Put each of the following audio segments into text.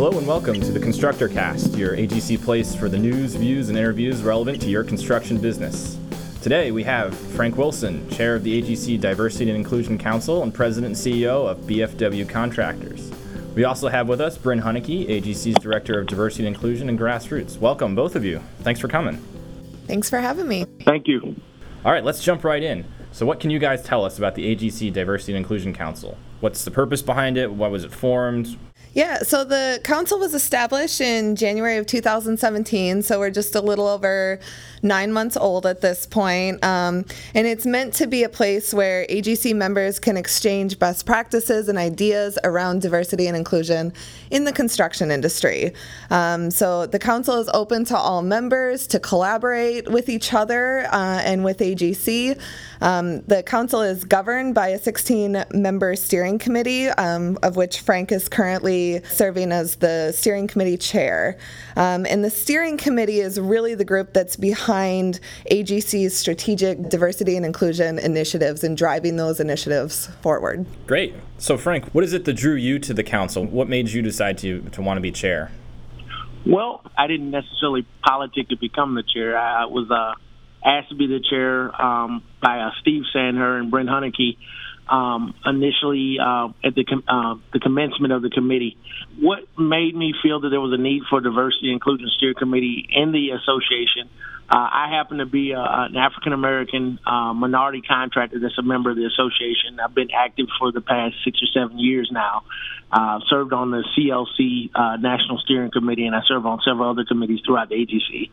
Hello and welcome to the Constructor Cast, your AGC place for the news, views, and interviews relevant to your construction business. Today we have Frank Wilson, Chair of the AGC Diversity and Inclusion Council and President and CEO of BFW Contractors. We also have with us Bryn Huneke, AGC's Director of Diversity and Inclusion and Grassroots. Welcome, both of you. Thanks for coming. Thanks for having me. Thank you. All right, let's jump right in. So, what can you guys tell us about the AGC Diversity and Inclusion Council? What's the purpose behind it? Why was it formed? Yeah, so the council was established in January of 2017, so we're just a little over nine months old at this point. Um, and it's meant to be a place where AGC members can exchange best practices and ideas around diversity and inclusion in the construction industry. Um, so the council is open to all members to collaborate with each other uh, and with AGC. Um, the council is governed by a 16 member steering committee, um, of which Frank is currently serving as the steering committee chair. Um, and the steering committee is really the group that's behind AGC's strategic diversity and inclusion initiatives and driving those initiatives forward. Great. So, Frank, what is it that drew you to the council? What made you decide to, to want to be chair? Well, I didn't necessarily politic to become the chair. I was uh, asked to be the chair um, by uh, Steve Sandherr and Brent Huneke um, initially uh, at the com- uh, the commencement of the committee. What made me feel that there was a need for diversity inclusion steering committee in the association? Uh, I happen to be a, an African American uh, minority contractor that's a member of the association. I've been active for the past six or seven years now. Uh, served on the CLC uh, National Steering Committee, and I serve on several other committees throughout the AGC.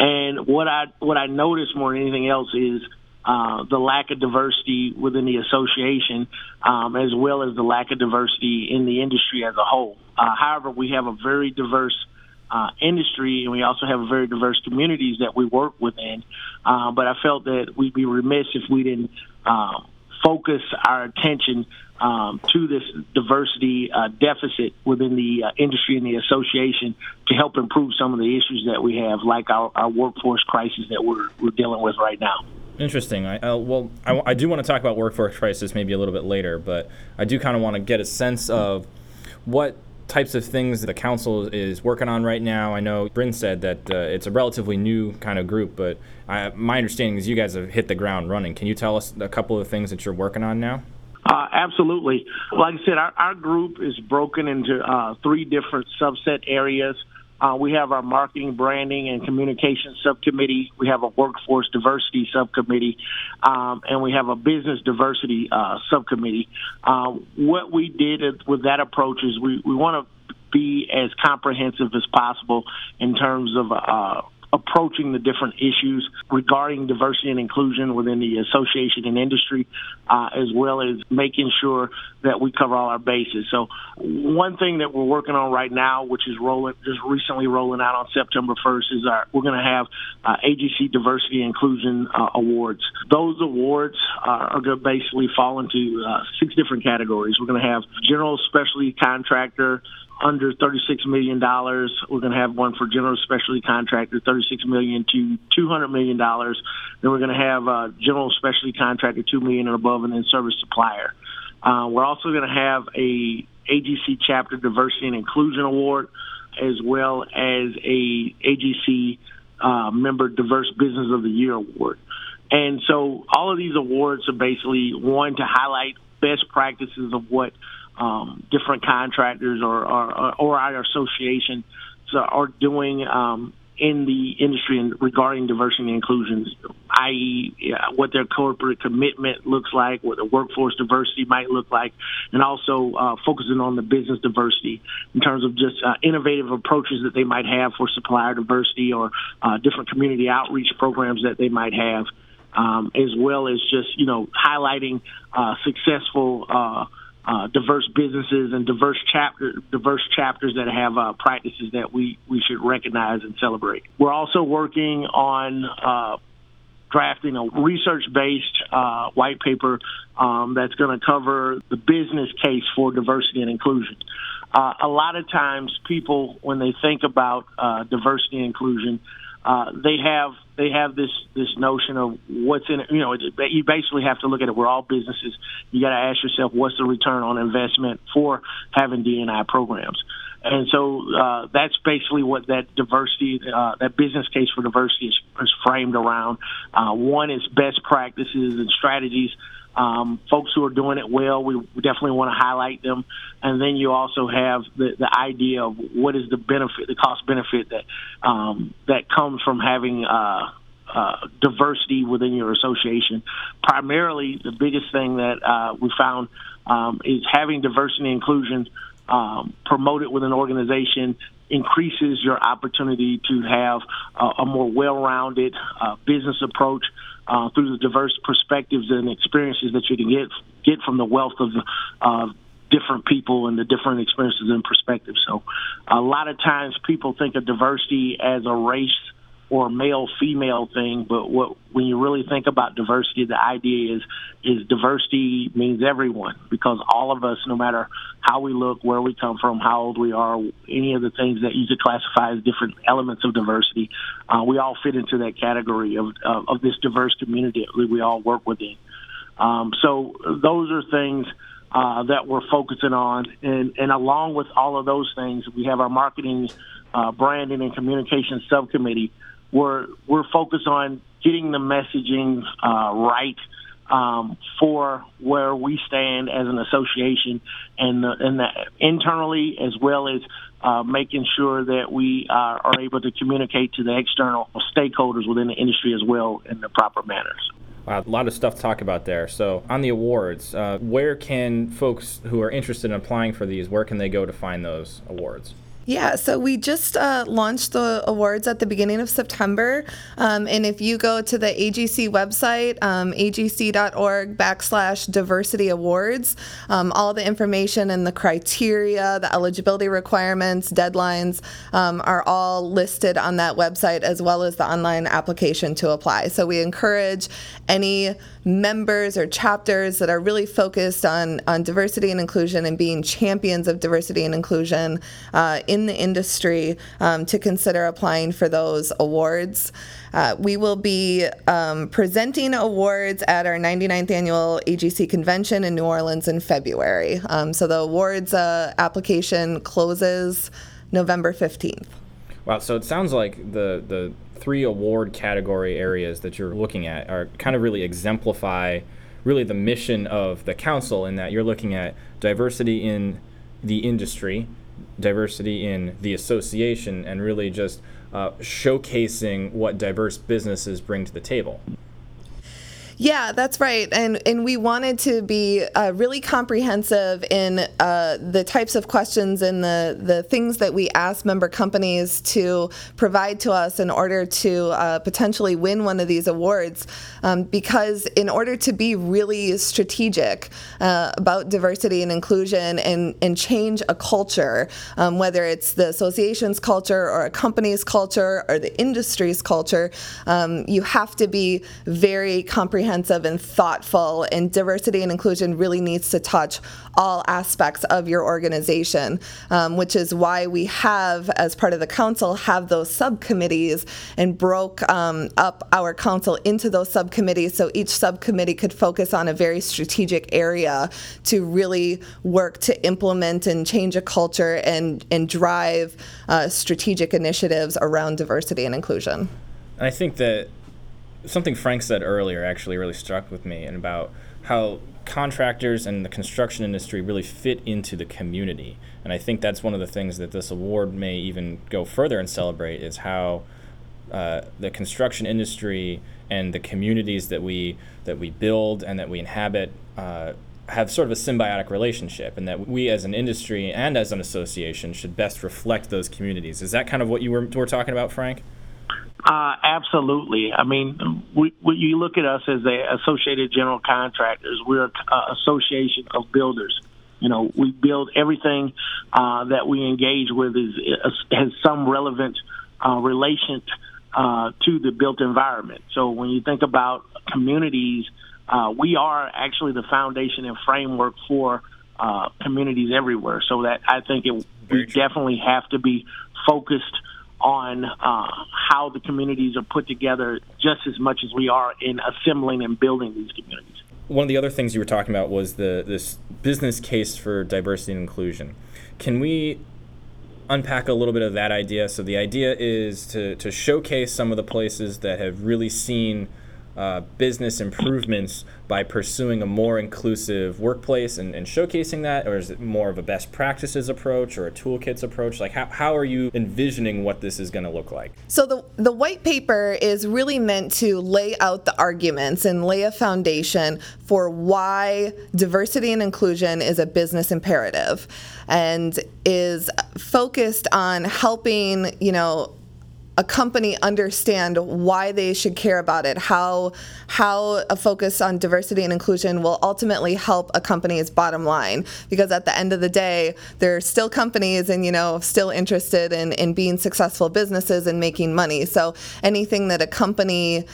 And what I what I noticed more than anything else is uh, the lack of diversity within the association, um, as well as the lack of diversity in the industry as a whole. Uh, however, we have a very diverse uh, industry, and we also have very diverse communities that we work within. Uh, but I felt that we'd be remiss if we didn't uh, focus our attention um, to this diversity uh, deficit within the uh, industry and the association to help improve some of the issues that we have, like our, our workforce crisis that we're, we're dealing with right now. Interesting. I, uh, well, I, I, do want to talk about workforce crisis maybe a little bit later, but I do kind of want to get a sense of what types of things the council is working on right now. I know Bryn said that uh, it's a relatively new kind of group, but I, my understanding is you guys have hit the ground running. Can you tell us a couple of things that you're working on now? Uh, absolutely. Like I said, our, our group is broken into uh, three different subset areas. Uh, we have our marketing, branding, and communication subcommittee. We have a workforce diversity subcommittee, um, and we have a business diversity uh, subcommittee. Uh, what we did with that approach is we, we want to be as comprehensive as possible in terms of uh, approaching the different issues regarding diversity and inclusion within the association and industry, uh, as well as making sure that we cover all our bases. So, one thing that we're working on right now, which is rolling just recently rolling out on September 1st, is our we're going to have uh, AGC Diversity and Inclusion uh, Awards. Those awards are going to basically fall into uh, six different categories. We're going to have general specialty contractor under $36 million. We're going to have one for general specialty contractor, 36 million to $200 million. Then we're going to have uh, general specialty contractor, 2 million and above, and then service supplier. Uh, we're also going to have a AGC chapter diversity and inclusion award, as well as a AGC uh, member diverse business of the year award. And so all of these awards are basically one to highlight best practices of what um, different contractors or, or, or our association are doing um, in the industry regarding diversity and inclusion, i.e., what their corporate commitment looks like, what the workforce diversity might look like, and also uh, focusing on the business diversity in terms of just uh, innovative approaches that they might have for supplier diversity or uh, different community outreach programs that they might have, um, as well as just you know highlighting uh, successful uh, diverse businesses and diverse chapter diverse chapters that have uh, practices that we we should recognize and celebrate. We're also working on uh, drafting a research based uh, white paper um, that's going to cover the business case for diversity and inclusion. Uh, a lot of times, people when they think about uh, diversity and inclusion, uh, they have they have this this notion of what's in it. You know, you basically have to look at it. We're all businesses. You got to ask yourself, what's the return on investment for having DNI programs? And so uh, that's basically what that diversity, uh, that business case for diversity is, is framed around. Uh, one is best practices and strategies. Um, folks who are doing it well, we definitely want to highlight them. And then you also have the, the idea of what is the benefit, the cost benefit that um, that comes from having uh, uh, diversity within your association. Primarily, the biggest thing that uh, we found um, is having diversity and inclusion um, promoted with an organization increases your opportunity to have uh, a more well-rounded uh, business approach uh, through the diverse perspectives and experiences that you can get get from the wealth of uh, different people and the different experiences and perspectives. So, a lot of times people think of diversity as a race or male female thing, but what when you really think about diversity, the idea is is diversity means everyone because all of us, no matter how we look, where we come from, how old we are, any of the things that you could classify as different elements of diversity, uh, we all fit into that category of of, of this diverse community that we all work within. Um, so those are things. Uh, that we're focusing on, and, and along with all of those things, we have our marketing, uh, branding, and communication subcommittee we're we're focused on getting the messaging uh, right um, for where we stand as an association, and the, and the, internally as well as uh, making sure that we are, are able to communicate to the external stakeholders within the industry as well in the proper manners. Wow, a lot of stuff to talk about there. So, on the awards, uh, where can folks who are interested in applying for these, where can they go to find those awards? Yeah, so we just uh, launched the awards at the beginning of September. Um, and if you go to the AGC website, um, agc.org backslash diversity awards, um, all the information and the criteria, the eligibility requirements, deadlines um, are all listed on that website as well as the online application to apply. So we encourage any members or chapters that are really focused on, on diversity and inclusion and being champions of diversity and inclusion uh, in the industry um, to consider applying for those awards. Uh, we will be um, presenting awards at our 99th annual AGC convention in New Orleans in February. Um, so the awards uh, application closes November 15th. Wow, so it sounds like the, the three award category areas that you're looking at are kind of really exemplify really the mission of the council in that you're looking at diversity in the industry, diversity in the association, and really just uh, showcasing what diverse businesses bring to the table. Yeah, that's right. And and we wanted to be uh, really comprehensive in uh, the types of questions and the the things that we ask member companies to provide to us in order to uh, potentially win one of these awards. Um, because in order to be really strategic uh, about diversity and inclusion and and change a culture, um, whether it's the association's culture or a company's culture or the industry's culture, um, you have to be very comprehensive comprehensive and thoughtful, and diversity and inclusion really needs to touch all aspects of your organization, um, which is why we have, as part of the council, have those subcommittees and broke um, up our council into those subcommittees so each subcommittee could focus on a very strategic area to really work to implement and change a culture and, and drive uh, strategic initiatives around diversity and inclusion. I think that something Frank said earlier actually really struck with me, and about how contractors and the construction industry really fit into the community. And I think that's one of the things that this award may even go further and celebrate is how uh, the construction industry and the communities that we that we build and that we inhabit uh, have sort of a symbiotic relationship, and that we as an industry and as an association should best reflect those communities. Is that kind of what you were, were talking about, Frank? Uh, absolutely. I mean, we, we, you look at us as a Associated General Contractors. We're an association of builders. You know, we build everything uh, that we engage with is, has some relevant uh, relation uh, to the built environment. So when you think about communities, uh, we are actually the foundation and framework for uh, communities everywhere. So that I think it, we definitely have to be focused on uh, how the communities are put together just as much as we are in assembling and building these communities. One of the other things you were talking about was the this business case for diversity and inclusion. Can we unpack a little bit of that idea. So the idea is to, to showcase some of the places that have really seen uh, business improvements by pursuing a more inclusive workplace and, and, showcasing that, or is it more of a best practices approach or a toolkits approach? Like, how, how are you envisioning what this is going to look like? So, the, the white paper is really meant to lay out the arguments and lay a foundation for why diversity and inclusion is a business imperative and is focused on helping, you know, a company understand why they should care about it, how how a focus on diversity and inclusion will ultimately help a company's bottom line. Because at the end of the day, there are still companies and you know still interested in, in being successful businesses and making money. So anything that a company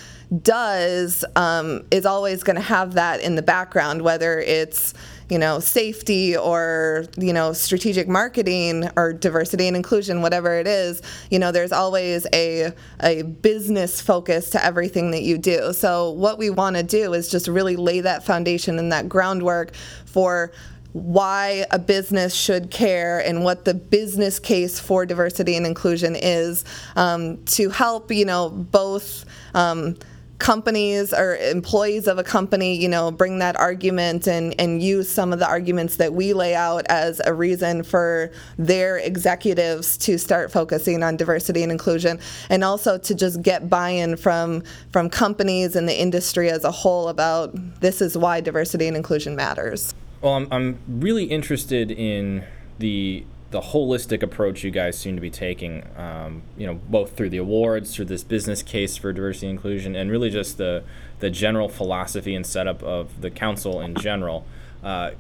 does um, is always going to have that in the background, whether it's you know safety or you know strategic marketing or diversity and inclusion, whatever it is. You know, there's always a a business focus to everything that you do. So what we want to do is just really lay that foundation and that groundwork for why a business should care and what the business case for diversity and inclusion is um, to help you know both um, companies or employees of a company, you know, bring that argument and, and use some of the arguments that we lay out as a reason for their executives to start focusing on diversity and inclusion and also to just get buy-in from from companies and the industry as a whole about this is why diversity and inclusion matters. Well, I'm, I'm really interested in the the holistic approach you guys seem to be taking, um, you know, both through the awards, through this business case for diversity and inclusion, and really just the the general philosophy and setup of the council in general. Uh,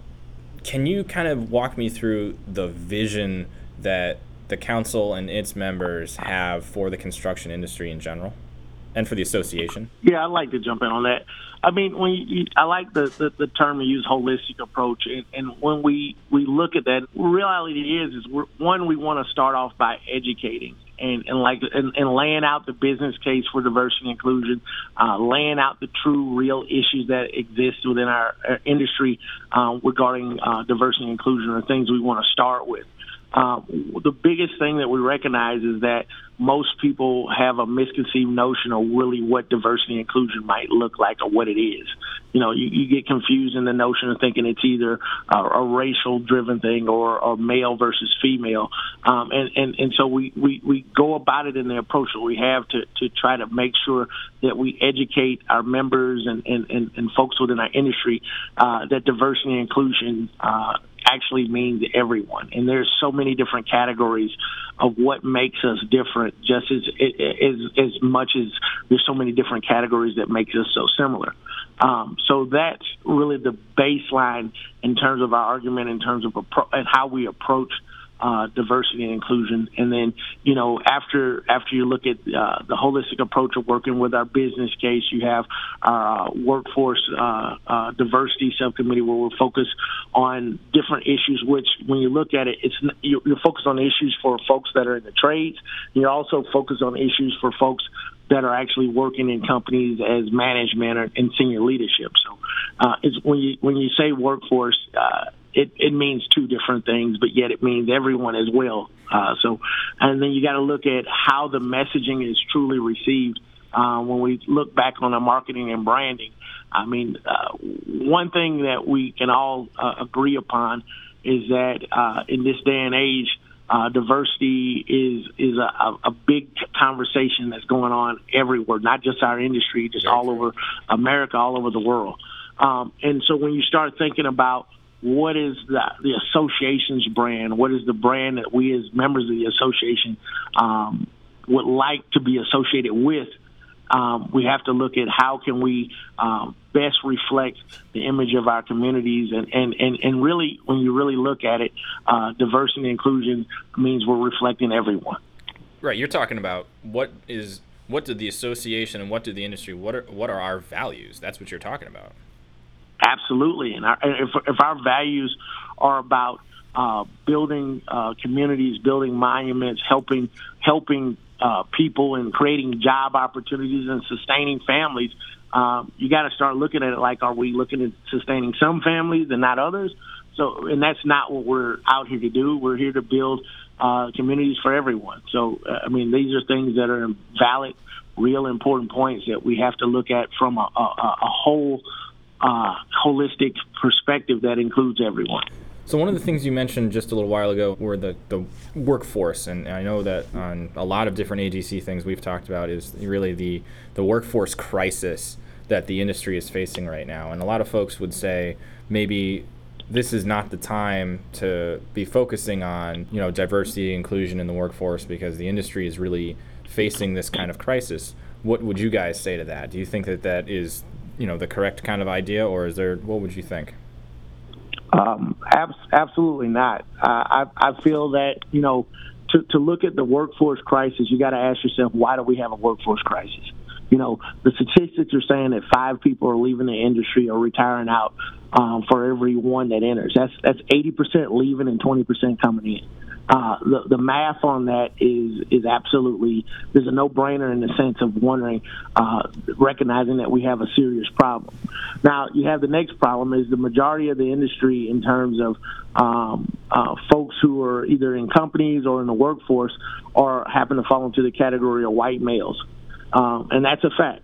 can you kind of walk me through the vision that the council and its members have for the construction industry in general? And for the association? Yeah, I'd like to jump in on that. I mean, when you, I like the, the, the term you use, holistic approach, and, and when we, we look at that, reality is is we're, one we want to start off by educating and, and like and, and laying out the business case for diversity and inclusion, uh, laying out the true real issues that exist within our, our industry uh, regarding uh, diversity and inclusion are things we want to start with. Uh, the biggest thing that we recognize is that most people have a misconceived notion of really what diversity and inclusion might look like or what it is. You know, you, you get confused in the notion of thinking it's either a, a racial driven thing or, or male versus female. Um, and, and, and so we, we, we go about it in the approach that we have to, to try to make sure that we educate our members and, and, and, and folks within our industry uh, that diversity and inclusion uh, actually means everyone. And there's so many different categories of what makes us different, just as as as much as there's so many different categories that makes us so similar. Um, so that's really the baseline in terms of our argument, in terms of appro- and how we approach uh, diversity and inclusion. And then, you know, after after you look at uh, the holistic approach of working with our business case, you have our uh, workforce uh, uh, diversity subcommittee where we're focused on different issues. Which, when you look at it, it's you're, focused on issues for folks that are in the trades. You're also focused on issues for folks that are actually working in companies as management and senior leadership. So, uh, it's when you when you say workforce, uh, it, it means two different things, but yet it means everyone as well. Uh, so, and then you got to look at how the messaging is truly received. Uh, when we look back on the marketing and branding, I mean, uh, one thing that we can all uh, agree upon is that uh, in this day and age, uh, diversity is is a, a big conversation that's going on everywhere, not just our industry, just all over America, all over the world. Um, and so when you start thinking about what is the, the association's brand? What is the brand that we as members of the association um, would like to be associated with? Um, we have to look at how can we um, best reflect the image of our communities and, and, and, and really when you really look at it uh, diversity and inclusion means we're reflecting everyone right you're talking about what is what did the association and what did the industry what are what are our values that's what you're talking about Absolutely, and our, if if our values are about uh, building uh, communities, building monuments, helping helping uh, people, and creating job opportunities and sustaining families, um, you got to start looking at it like, are we looking at sustaining some families and not others? So, and that's not what we're out here to do. We're here to build uh, communities for everyone. So, uh, I mean, these are things that are valid, real important points that we have to look at from a, a, a whole uh, holistic perspective that includes everyone. So one of the things you mentioned just a little while ago were the, the workforce, and I know that on a lot of different AGC things we've talked about is really the the workforce crisis that the industry is facing right now. And a lot of folks would say maybe this is not the time to be focusing on you know diversity inclusion in the workforce because the industry is really facing this kind of crisis. What would you guys say to that? Do you think that that is you know the correct kind of idea, or is there what would you think? Um, ab- absolutely not. Uh, I, I feel that you know to, to look at the workforce crisis, you got to ask yourself why do we have a workforce crisis? You know, the statistics are saying that five people are leaving the industry or retiring out um, for every one that enters. That's that's 80% leaving and 20% coming in. Uh, the, the math on that is is absolutely there's a no brainer in the sense of wondering, uh, recognizing that we have a serious problem. Now you have the next problem is the majority of the industry in terms of um, uh, folks who are either in companies or in the workforce are happen to fall into the category of white males, um, and that's a fact.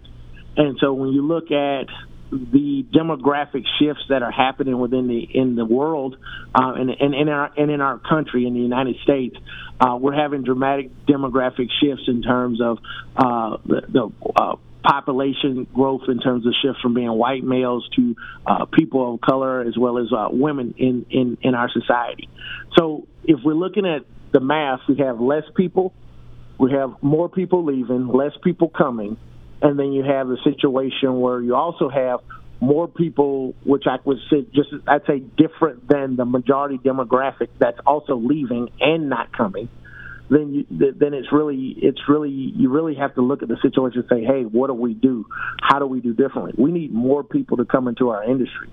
And so when you look at the demographic shifts that are happening within the in the world uh, and, and in our and in our country in the United States, uh, we're having dramatic demographic shifts in terms of uh, the, the uh, population growth in terms of shift from being white males to uh, people of color as well as uh, women in, in in our society. So if we're looking at the math, we have less people, we have more people leaving, less people coming and then you have the situation where you also have more people, which I would say just I'd say different than the majority demographic that's also leaving and not coming. Then you, then it's really it's really you really have to look at the situation and say, hey, what do we do? How do we do differently? We need more people to come into our industry.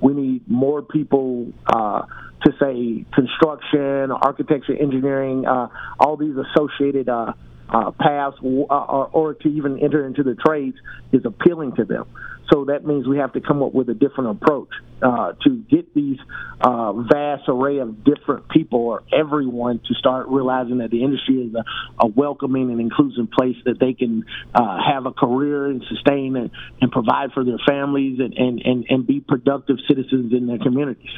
We need more people uh, to say construction, architecture, engineering, uh, all these associated. Uh, uh, paths or, or to even enter into the trades is appealing to them. So that means we have to come up with a different approach uh, to get these uh, vast array of different people or everyone to start realizing that the industry is a, a welcoming and inclusive place that they can uh, have a career and sustain and, and provide for their families and, and, and, and be productive citizens in their communities.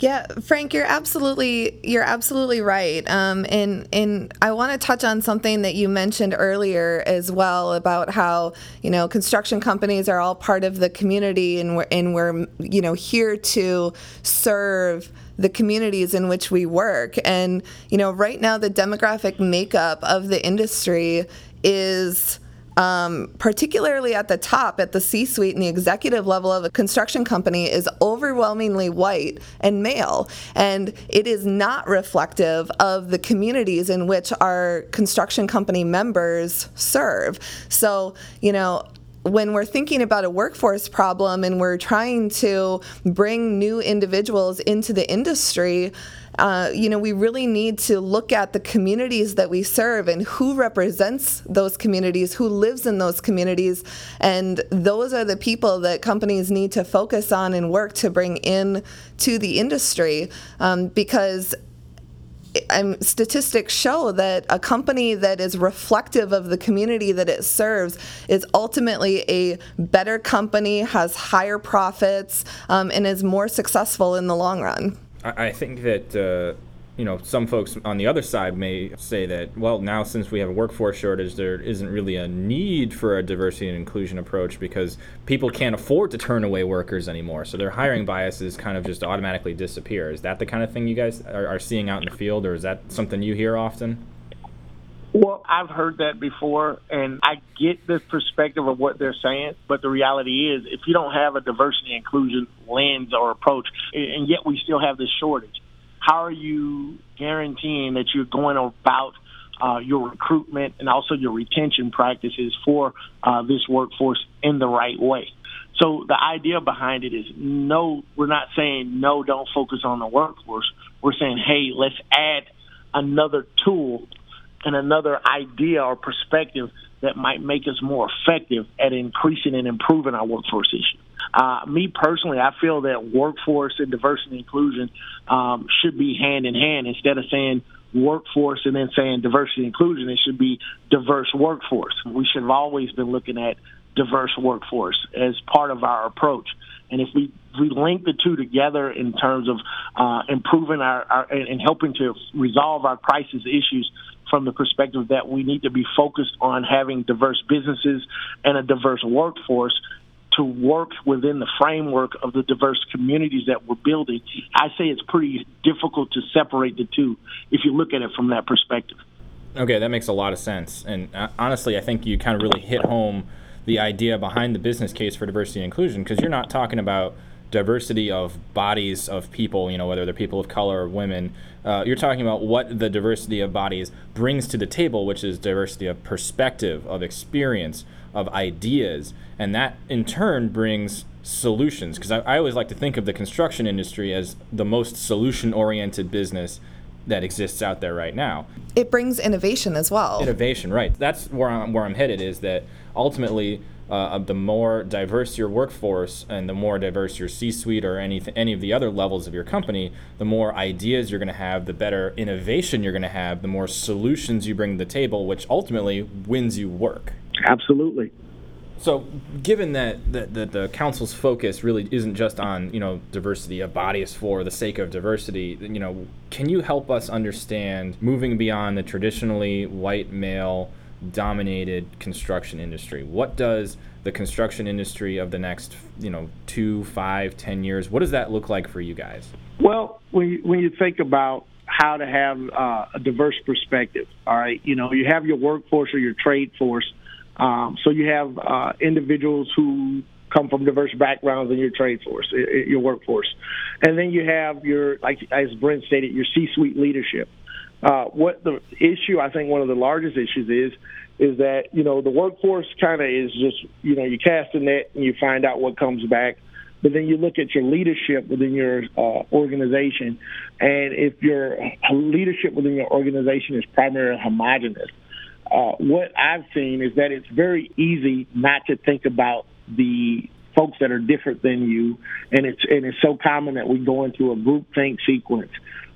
Yeah, Frank, you're absolutely you're absolutely right. Um, and and I want to touch on something that you mentioned earlier as well about how you know construction companies are all part of the community and we're and we're you know here to serve the communities in which we work. And you know, right now the demographic makeup of the industry is um, particularly at the top, at the C suite and the executive level of a construction company, is overwhelmingly white and male. And it is not reflective of the communities in which our construction company members serve. So, you know, when we're thinking about a workforce problem and we're trying to bring new individuals into the industry, uh, you know, we really need to look at the communities that we serve and who represents those communities, who lives in those communities, and those are the people that companies need to focus on and work to bring in to the industry um, because statistics show that a company that is reflective of the community that it serves is ultimately a better company, has higher profits, um, and is more successful in the long run. I, think that uh, you know some folks on the other side may say that well now since we have a workforce shortage there isn't really a need for a diversity and inclusion approach because people can't afford to turn away workers anymore. So their hiring biases kind of just automatically disappear. Is that the kind of thing you guys are, are seeing out in the field or is that something you hear often well, I've heard that before, and I get the perspective of what they're saying, but the reality is, if you don't have a diversity inclusion lens or approach, and yet we still have this shortage, how are you guaranteeing that you're going about uh, your recruitment and also your retention practices for uh, this workforce in the right way? So the idea behind it is no, we're not saying no, don't focus on the workforce. We're saying, hey, let's add another tool and another idea or perspective that might make us more effective at increasing and improving our workforce issue. Uh, me personally, I feel that workforce and diversity and inclusion um, should be hand in hand instead of saying workforce and then saying diversity and inclusion. It should be diverse workforce. We should have always been looking at diverse workforce as part of our approach. And if we, we link the two together in terms of uh, improving our, our and helping to resolve our crisis issues from the perspective that we need to be focused on having diverse businesses and a diverse workforce to work within the framework of the diverse communities that we're building, I say it's pretty difficult to separate the two if you look at it from that perspective. Okay, that makes a lot of sense. And uh, honestly, I think you kind of really hit home the idea behind the business case for diversity and inclusion because you're not talking about diversity of bodies of people, you know, whether they're people of color or women. Uh, you're talking about what the diversity of bodies brings to the table, which is diversity of perspective, of experience, of ideas. And that in turn brings solutions. Because I, I always like to think of the construction industry as the most solution oriented business that exists out there right now. It brings innovation as well. Innovation, right. That's where I'm, where I'm headed is that ultimately uh, the more diverse your workforce and the more diverse your C-suite or any any of the other levels of your company, the more ideas you're going to have, the better innovation you're going to have, the more solutions you bring to the table, which ultimately wins you work. Absolutely. So, given that the, the, the, council's focus really isn't just on you know diversity of bodies for the sake of diversity, you know, can you help us understand moving beyond the traditionally white male dominated construction industry? What does the construction industry of the next you know two, five, ten years? What does that look like for you guys? Well, when you, when you think about how to have uh, a diverse perspective, all right, you know, you have your workforce or your trade force um, so you have uh, individuals who come from diverse backgrounds in your trade force, your workforce, and then you have your, like as Brent stated, your C-suite leadership. Uh, what the issue, I think, one of the largest issues is, is that you know the workforce kind of is just you know you cast a net and you find out what comes back, but then you look at your leadership within your uh, organization, and if your leadership within your organization is primarily homogenous, uh, what I've seen is that it's very easy not to think about the folks that are different than you, and it's and it's so common that we go into a group think sequence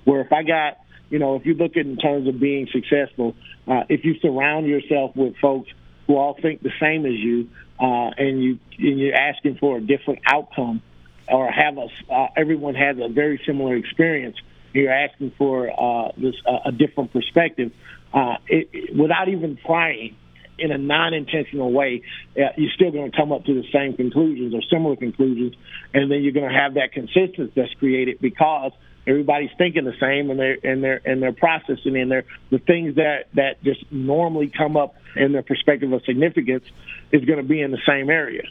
where if I got you know if you look at in terms of being successful, uh, if you surround yourself with folks who all think the same as you, uh, and you and you're asking for a different outcome, or have a uh, everyone has a very similar experience, you're asking for uh, this uh, a different perspective uh, it, it, without even trying in a non-intentional way, uh, you're still going to come up to the same conclusions or similar conclusions, and then you're going to have that consistency that's created because everybody's thinking the same and they're and they're and they're processing and they're the things that that just normally come up in their perspective of significance is going to be in the same area.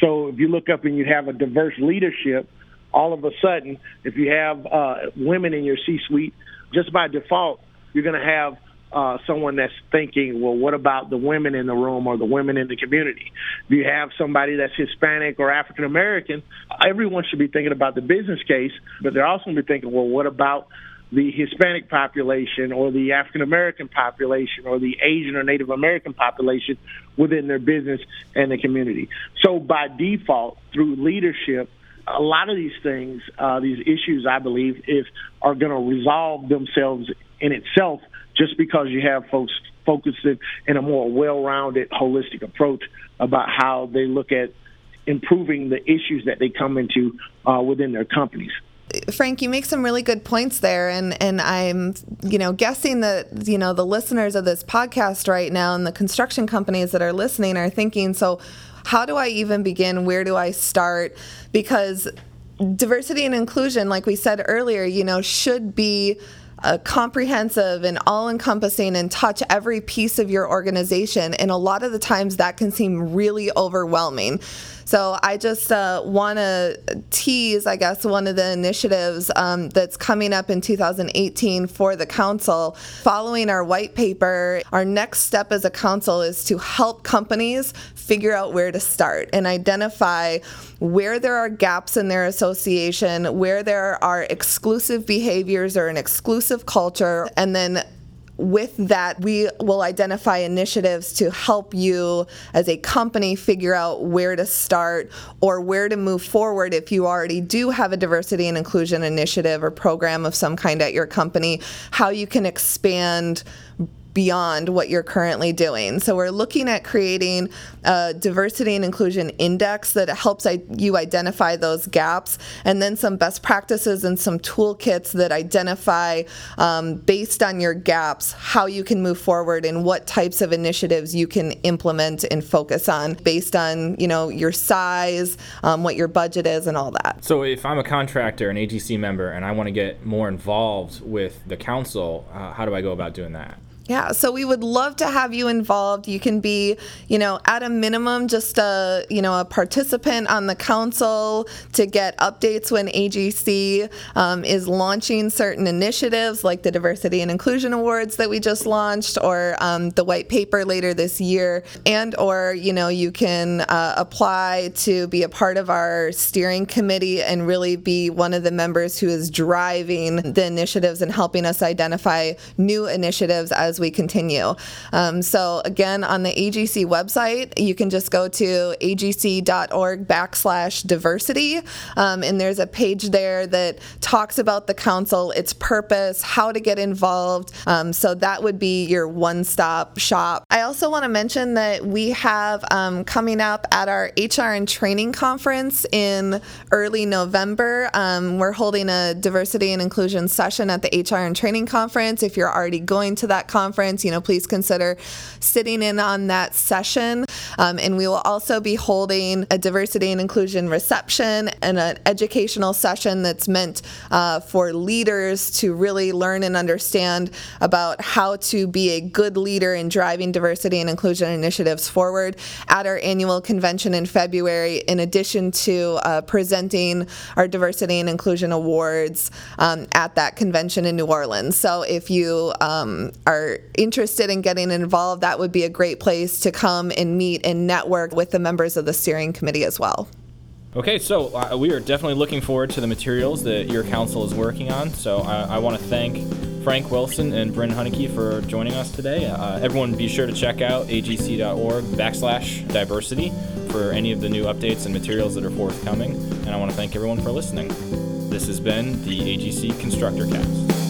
So if you look up and you have a diverse leadership, all of a sudden, if you have uh, women in your C-suite, just by default, you're going to have uh, someone that's thinking, well, what about the women in the room or the women in the community? If you have somebody that's Hispanic or African American, everyone should be thinking about the business case, but they're also going to be thinking, well, what about the Hispanic population or the African American population or the Asian or Native American population within their business and the community. So by default, through leadership, a lot of these things, uh, these issues, I believe, if are going to resolve themselves in itself just because you have folks focusing in a more well-rounded, holistic approach about how they look at improving the issues that they come into uh, within their companies. Frank, you make some really good points there, and and I'm you know guessing that you know the listeners of this podcast right now and the construction companies that are listening are thinking, so how do I even begin? Where do I start? Because diversity and inclusion, like we said earlier, you know, should be uh, comprehensive and all encompassing and touch every piece of your organization. And a lot of the times that can seem really overwhelming. So I just uh, want to tease, I guess, one of the initiatives um, that's coming up in 2018 for the council. Following our white paper, our next step as a council is to help companies figure out where to start and identify where there are gaps in their association, where there are exclusive behaviors or an exclusive culture, and then with that, we will identify initiatives to help you as a company figure out where to start or where to move forward if you already do have a diversity and inclusion initiative or program of some kind at your company, how you can expand beyond what you're currently doing. So we're looking at creating a diversity and inclusion index that helps you identify those gaps, and then some best practices and some toolkits that identify um, based on your gaps how you can move forward and what types of initiatives you can implement and focus on based on you know your size, um, what your budget is, and all that. So if I'm a contractor, an AGC member, and I want to get more involved with the council, uh, how do I go about doing that? Yeah, so we would love to have you involved. You can be, you know, at a minimum just a, you know, a participant on the council to get updates when AGC um, is launching certain initiatives like the Diversity and Inclusion Awards that we just launched or um, the white paper later this year. And or, you know, you can uh, apply to be a part of our steering committee and really be one of the members who is driving the initiatives and helping us identify new initiatives as as we continue. Um, so again, on the AGC website, you can just go to agc.org backslash diversity, um, and there's a page there that talks about the council, its purpose, how to get involved. Um, so that would be your one-stop shop. I also want to mention that we have um, coming up at our HR and training conference in early November. Um, we're holding a diversity and inclusion session at the HR and training conference. If you're already going to that conference, conference, you know, please consider sitting in on that session. Um, and we will also be holding a diversity and inclusion reception and an educational session that's meant uh, for leaders to really learn and understand about how to be a good leader in driving diversity and inclusion initiatives forward at our annual convention in February, in addition to uh, presenting our diversity and inclusion awards um, at that convention in New Orleans. So if you um, are interested in getting involved, that would be a great place to come and meet and network with the members of the steering committee as well. Okay, so uh, we are definitely looking forward to the materials that your council is working on. So uh, I want to thank Frank Wilson and Bryn Huneke for joining us today. Uh, everyone, be sure to check out agc.org backslash diversity for any of the new updates and materials that are forthcoming. And I want to thank everyone for listening. This has been the AGC Constructor Cast.